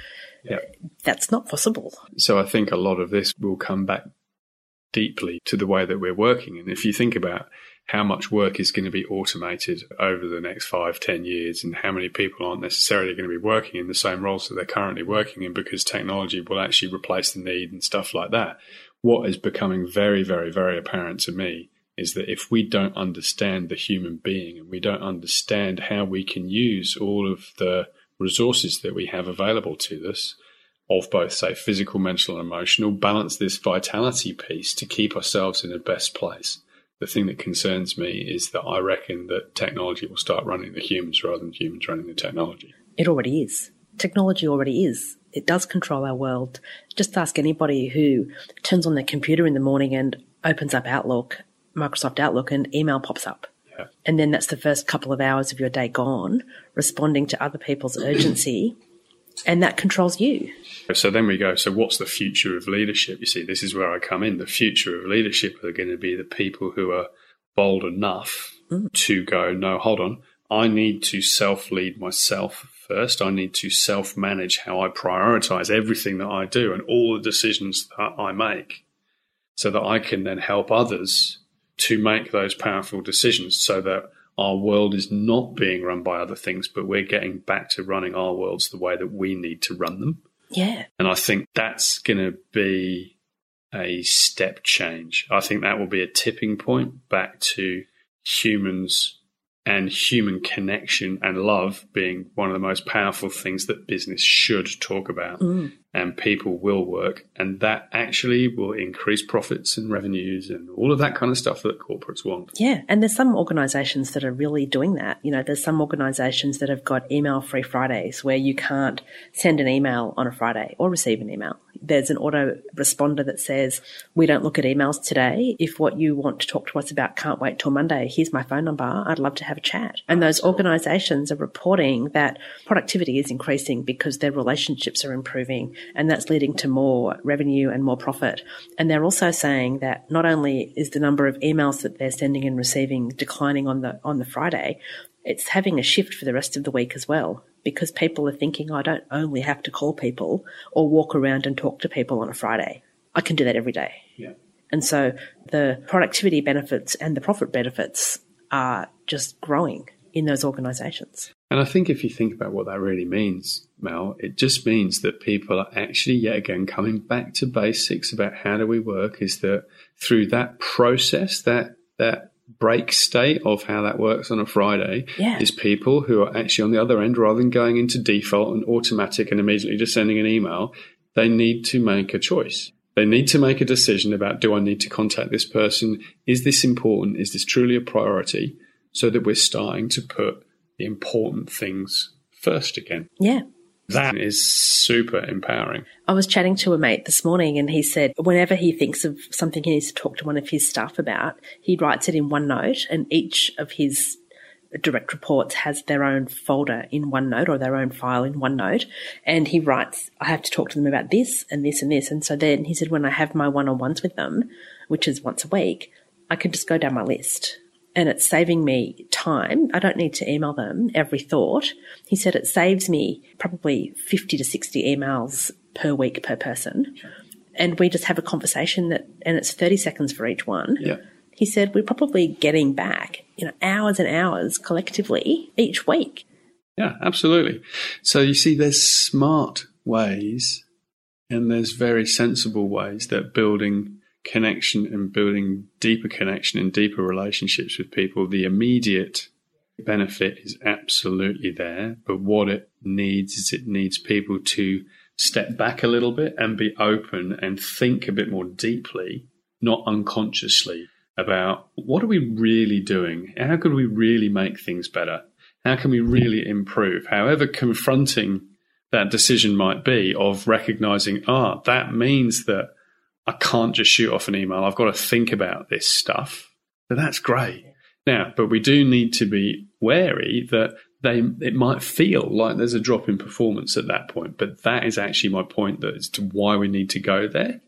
Yeah. That's not possible. So I think a lot of this will come back deeply to the way that we're working. And if you think about how much work is going to be automated over the next five, ten years, and how many people aren't necessarily going to be working in the same roles that they're currently working in because technology will actually replace the need and stuff like that. What is becoming very, very, very apparent to me is that if we don't understand the human being and we don't understand how we can use all of the resources that we have available to us, of both, say, physical, mental, and emotional, balance this vitality piece to keep ourselves in the best place the thing that concerns me is that I reckon that technology will start running the humans rather than humans running the technology. It already is. Technology already is. It does control our world. Just ask anybody who turns on their computer in the morning and opens up Outlook, Microsoft Outlook, and email pops up. Yeah. And then that's the first couple of hours of your day gone, responding to other people's urgency and that controls you. So then we go, so what's the future of leadership? You see, this is where I come in. The future of leadership are going to be the people who are bold enough mm. to go, no, hold on, I need to self lead myself first. I need to self manage how I prioritize everything that I do and all the decisions that I make so that I can then help others to make those powerful decisions so that our world is not being run by other things, but we're getting back to running our worlds the way that we need to run them. Yeah. And I think that's going to be a step change. I think that will be a tipping point back to humans and human connection and love being one of the most powerful things that business should talk about. Mm and people will work. And that actually will increase profits and revenues and all of that kind of stuff that corporates want. Yeah. And there's some organizations that are really doing that. You know, there's some organizations that have got email free Fridays where you can't send an email on a Friday or receive an email. There's an auto responder that says, we don't look at emails today. If what you want to talk to us about can't wait till Monday, here's my phone number. I'd love to have a chat. And those organizations are reporting that productivity is increasing because their relationships are improving and that's leading to more revenue and more profit. And they're also saying that not only is the number of emails that they're sending and receiving declining on the on the Friday, it's having a shift for the rest of the week as well because people are thinking I don't only have to call people or walk around and talk to people on a Friday. I can do that every day. Yeah. And so the productivity benefits and the profit benefits are just growing in those organizations. And I think if you think about what that really means, Mel, it just means that people are actually yet again coming back to basics about how do we work is that through that process, that that break state of how that works on a Friday yeah. is people who are actually on the other end rather than going into default and automatic and immediately just sending an email, they need to make a choice. They need to make a decision about do I need to contact this person? Is this important? Is this truly a priority? So that we're starting to put the important things first again. Yeah. That is super empowering. I was chatting to a mate this morning and he said whenever he thinks of something he needs to talk to one of his staff about, he writes it in OneNote and each of his direct reports has their own folder in OneNote or their own file in OneNote. And he writes, I have to talk to them about this and this and this. And so then he said, when I have my one on ones with them, which is once a week, I can just go down my list and it's saving me time. I don't need to email them every thought. He said it saves me probably 50 to 60 emails per week per person. And we just have a conversation that, and it's 30 seconds for each one. Yeah. He said we're probably getting back, you know, hours and hours collectively each week. Yeah, absolutely. So you see, there's smart ways and there's very sensible ways that building connection and building deeper connection and deeper relationships with people, the immediate benefit is absolutely there. But what it needs is it needs people to step back a little bit and be open and think a bit more deeply, not unconsciously, about what are we really doing? How could we really make things better? How can we really improve? However confronting that decision might be of recognizing, ah, that means that I can't just shoot off an email. I've got to think about this stuff. But that's great. Now, but we do need to be wary that they it might feel like there's a drop in performance at that point, but that is actually my point that as to why we need to go there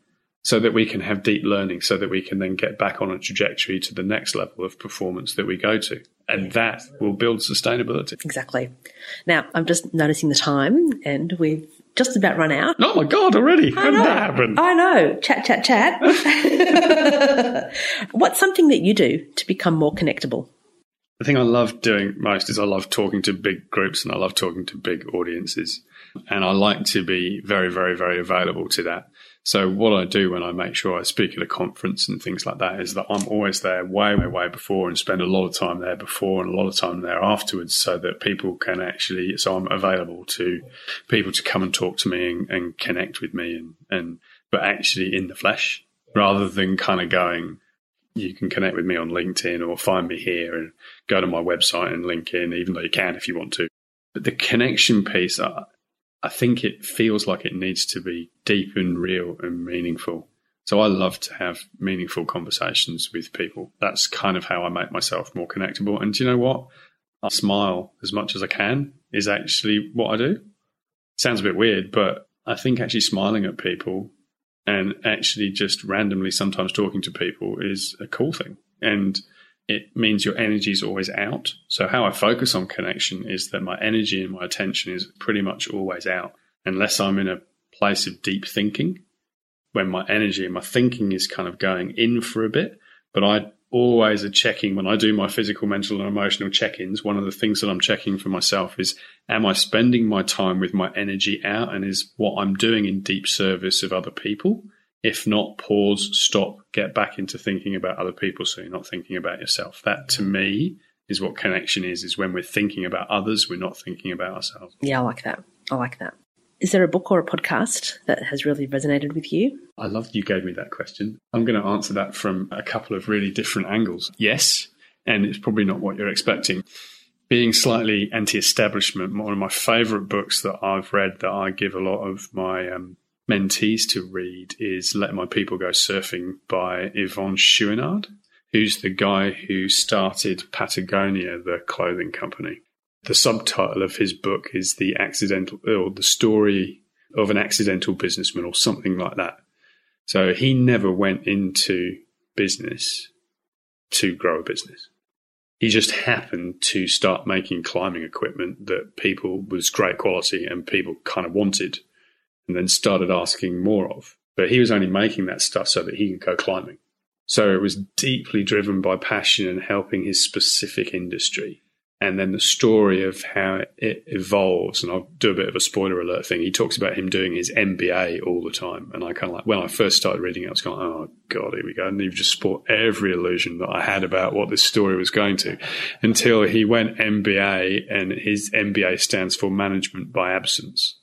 so that we can have deep learning so that we can then get back on a trajectory to the next level of performance that we go to and that will build sustainability exactly now i'm just noticing the time and we've just about run out. Oh my God, already? How did that happen? I know. Chat, chat, chat. What's something that you do to become more connectable? The thing I love doing most is I love talking to big groups and I love talking to big audiences. And I like to be very, very, very available to that. So what I do when I make sure I speak at a conference and things like that is that I'm always there way, way, way before and spend a lot of time there before and a lot of time there afterwards so that people can actually, so I'm available to people to come and talk to me and, and connect with me and, and, but actually in the flesh rather than kind of going, you can connect with me on LinkedIn or find me here and go to my website and link in, even though you can if you want to. But the connection piece, uh, I think it feels like it needs to be deep and real and meaningful. So I love to have meaningful conversations with people. That's kind of how I make myself more connectable. And do you know what? I smile as much as I can is actually what I do. sounds a bit weird, but I think actually smiling at people and actually just randomly sometimes talking to people is a cool thing. And it means your energy is always out. So how I focus on connection is that my energy and my attention is pretty much always out, unless I'm in a place of deep thinking, when my energy and my thinking is kind of going in for a bit. But I always are checking when I do my physical, mental, and emotional check ins. One of the things that I'm checking for myself is am I spending my time with my energy out and is what I'm doing in deep service of other people? If not, pause, stop, get back into thinking about other people so you're not thinking about yourself. That to me is what connection is, is when we're thinking about others, we're not thinking about ourselves. Yeah, I like that. I like that. Is there a book or a podcast that has really resonated with you? I love you gave me that question. I'm going to answer that from a couple of really different angles. Yes, and it's probably not what you're expecting. Being slightly anti establishment, one of my favorite books that I've read that I give a lot of my um, mentees to read is Let My People Go Surfing by Yvon Chouinard, who's the guy who started Patagonia, the clothing company. The subtitle of his book is The Accidental or the story of an accidental businessman or something like that. So he never went into business to grow a business. He just happened to start making climbing equipment that people was great quality and people kind of wanted and then started asking more of. But he was only making that stuff so that he could go climbing. So it was deeply driven by passion and helping his specific industry. And then the story of how it evolves, and I'll do a bit of a spoiler alert thing. He talks about him doing his MBA all the time. And I kind of like, when I first started reading it, I was going, oh, God, here we go. And you've just spoiled every illusion that I had about what this story was going to until he went MBA, and his MBA stands for Management by Absence.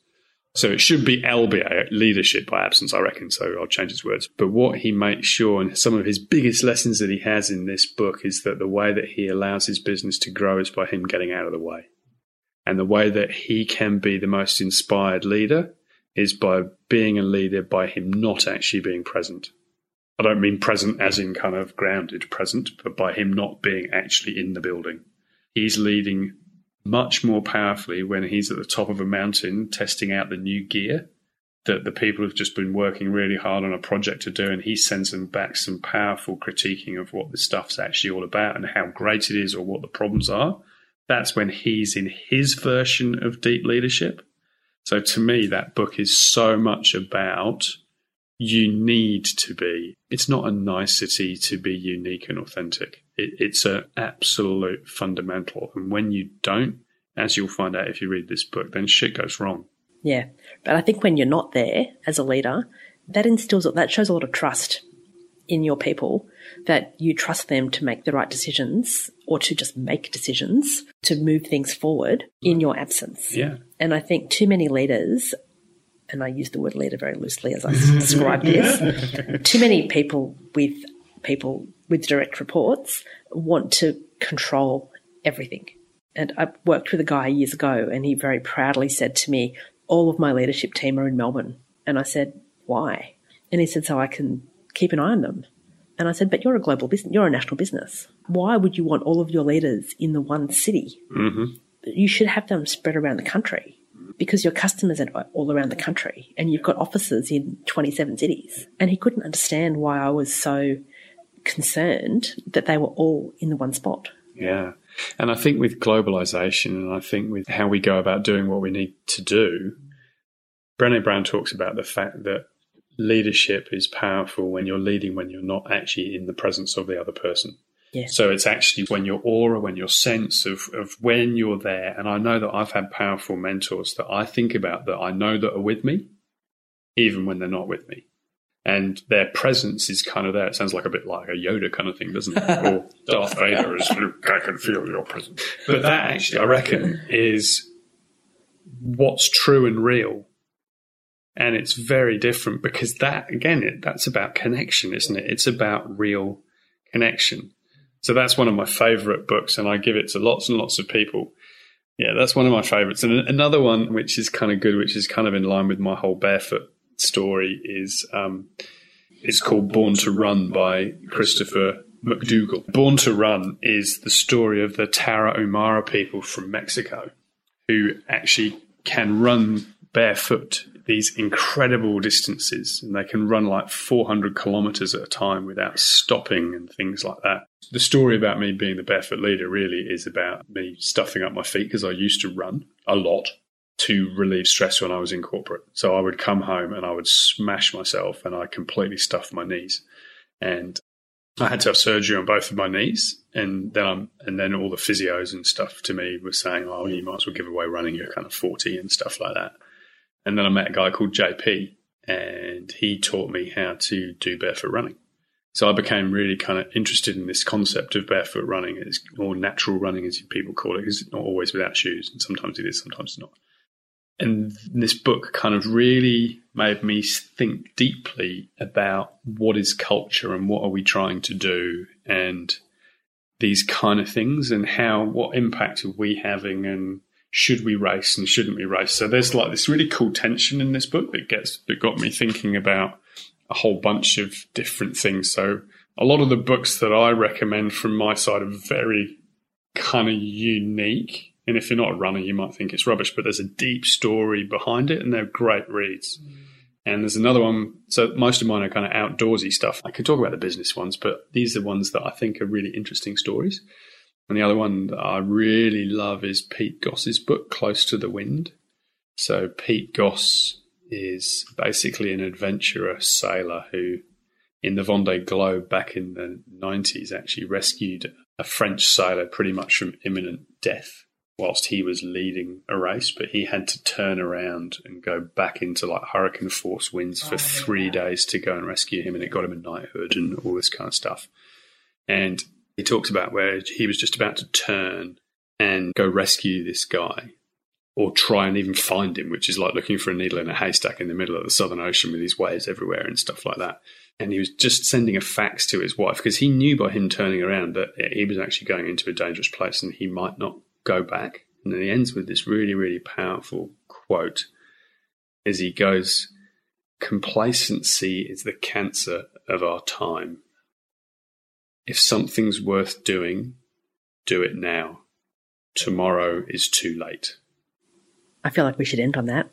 So it should be LBA, uh, leadership by absence, I reckon. So I'll change his words. But what he makes sure, and some of his biggest lessons that he has in this book, is that the way that he allows his business to grow is by him getting out of the way. And the way that he can be the most inspired leader is by being a leader by him not actually being present. I don't mean present as in kind of grounded present, but by him not being actually in the building. He's leading much more powerfully when he's at the top of a mountain testing out the new gear that the people have just been working really hard on a project to do, and he sends them back some powerful critiquing of what the stuff's actually all about and how great it is or what the problems are. That's when he's in his version of deep leadership. So to me, that book is so much about you need to be. It's not a nicety to be unique and authentic. It, it's an absolute fundamental. And when you don't, as you'll find out if you read this book, then shit goes wrong. Yeah. But I think when you're not there as a leader, that instills, that shows a lot of trust in your people that you trust them to make the right decisions or to just make decisions to move things forward in your absence. Yeah. And I think too many leaders, and I use the word leader very loosely as I describe this, too many people with people with direct reports want to control everything. And I worked with a guy years ago, and he very proudly said to me, all of my leadership team are in Melbourne. And I said, why? And he said, so I can keep an eye on them. And I said, but you're a global business, you're a national business. Why would you want all of your leaders in the one city? Mm-hmm. You should have them spread around the country because your customers are all around the country and you've got offices in 27 cities. And he couldn't understand why I was so concerned that they were all in the one spot. Yeah. And I think with globalization and I think with how we go about doing what we need to do, Brené Brown talks about the fact that leadership is powerful when you're leading when you're not actually in the presence of the other person. Yeah. So it's actually when your aura, when your sense of, of when you're there. And I know that I've had powerful mentors that I think about that I know that are with me, even when they're not with me and their presence is kind of there. It sounds like a bit like a Yoda kind of thing, doesn't it? or Darth Vader is, I can feel your presence. But that actually, I reckon, is what's true and real. And it's very different because that, again, it, that's about connection, isn't it? It's about real connection. So that's one of my favorite books, and I give it to lots and lots of people. Yeah, that's one of my favorites. And another one, which is kind of good, which is kind of in line with my whole barefoot story is um, it's called Born to Run by Christopher McDougall. Born to Run is the story of the Tarahumara people from Mexico who actually can run barefoot these incredible distances and they can run like 400 kilometers at a time without stopping and things like that. The story about me being the barefoot leader really is about me stuffing up my feet because I used to run a lot to relieve stress when I was in corporate. So I would come home and I would smash myself and I completely stuffed my knees. And I had to have surgery on both of my knees. And then I'm, and then all the physios and stuff to me were saying, oh, you might as well give away running. You're kind of 40 and stuff like that. And then I met a guy called JP and he taught me how to do barefoot running. So I became really kind of interested in this concept of barefoot running, it's, or natural running, as people call it, because it's not always without shoes, and sometimes it is, sometimes it's not and this book kind of really made me think deeply about what is culture and what are we trying to do and these kind of things and how what impact are we having and should we race and shouldn't we race. So there's like this really cool tension in this book that gets that got me thinking about a whole bunch of different things. So a lot of the books that i recommend from my side are very kind of unique and if you're not a runner, you might think it's rubbish, but there's a deep story behind it, and they're great reads. Mm. And there's another one. So most of mine are kind of outdoorsy stuff. I can talk about the business ones, but these are the ones that I think are really interesting stories. And the other one that I really love is Pete Goss's book, Close to the Wind. So Pete Goss is basically an adventurer sailor who, in the Vendée Globe back in the 90s, actually rescued a French sailor pretty much from imminent death whilst he was leading a race, but he had to turn around and go back into like hurricane force winds for oh, three yeah. days to go and rescue him, and it got him a knighthood and all this kind of stuff. And he talks about where he was just about to turn and go rescue this guy or try and even find him, which is like looking for a needle in a haystack in the middle of the Southern Ocean with these waves everywhere and stuff like that. And he was just sending a fax to his wife because he knew by him turning around that he was actually going into a dangerous place and he might not go back. And then he ends with this really, really powerful quote as he goes, Complacency is the cancer of our time. If something's worth doing, do it now. Tomorrow is too late. I feel like we should end on that.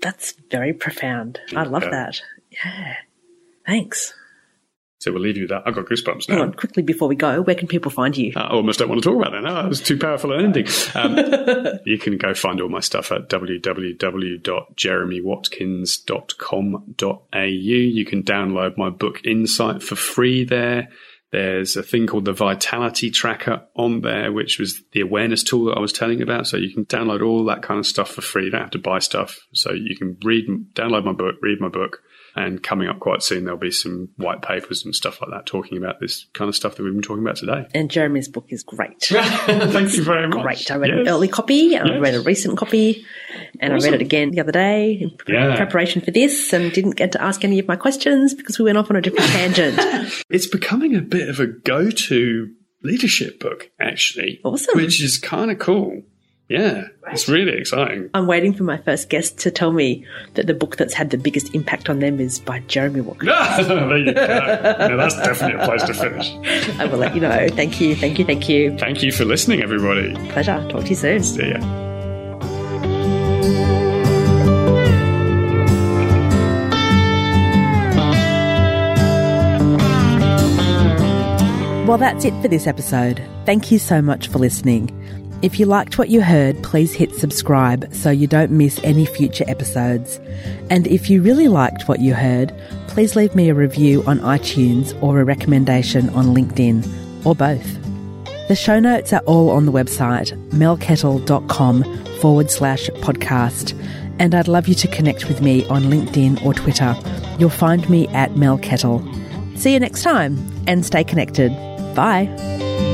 That's very profound. I love that. Yeah. Thanks. So we'll leave you with that. I've got goosebumps now. on, quickly before we go, where can people find you? I almost don't want to talk about that now. It was too powerful an ending. Um, you can go find all my stuff at www.jeremywatkins.com.au. You can download my book Insight for free there. There's a thing called the Vitality Tracker on there, which was the awareness tool that I was telling you about. So you can download all that kind of stuff for free. You don't have to buy stuff. So you can read, download my book, read my book. And coming up quite soon, there'll be some white papers and stuff like that talking about this kind of stuff that we've been talking about today. And Jeremy's book is great. Thank you very much. Great. I read an early copy and I read a recent copy and I read it again the other day in Yeah. preparation for this and didn't get to ask any of my questions because we went off on a different tangent. It's becoming a bit of a go-to leadership book, actually. Awesome. Which is kind of cool. Yeah, it's really exciting. I'm waiting for my first guest to tell me that the book that's had the biggest impact on them is by Jeremy Walker. there you go. Now, that's definitely a place to finish. I will let you know. Thank you, thank you, thank you. Thank you for listening, everybody. Pleasure. Talk to you soon. See ya. Well, that's it for this episode. Thank you so much for listening. If you liked what you heard, please hit subscribe so you don't miss any future episodes. And if you really liked what you heard, please leave me a review on iTunes or a recommendation on LinkedIn, or both. The show notes are all on the website, melkettle.com forward slash podcast. And I'd love you to connect with me on LinkedIn or Twitter. You'll find me at Mel Kettle. See you next time and stay connected. Bye.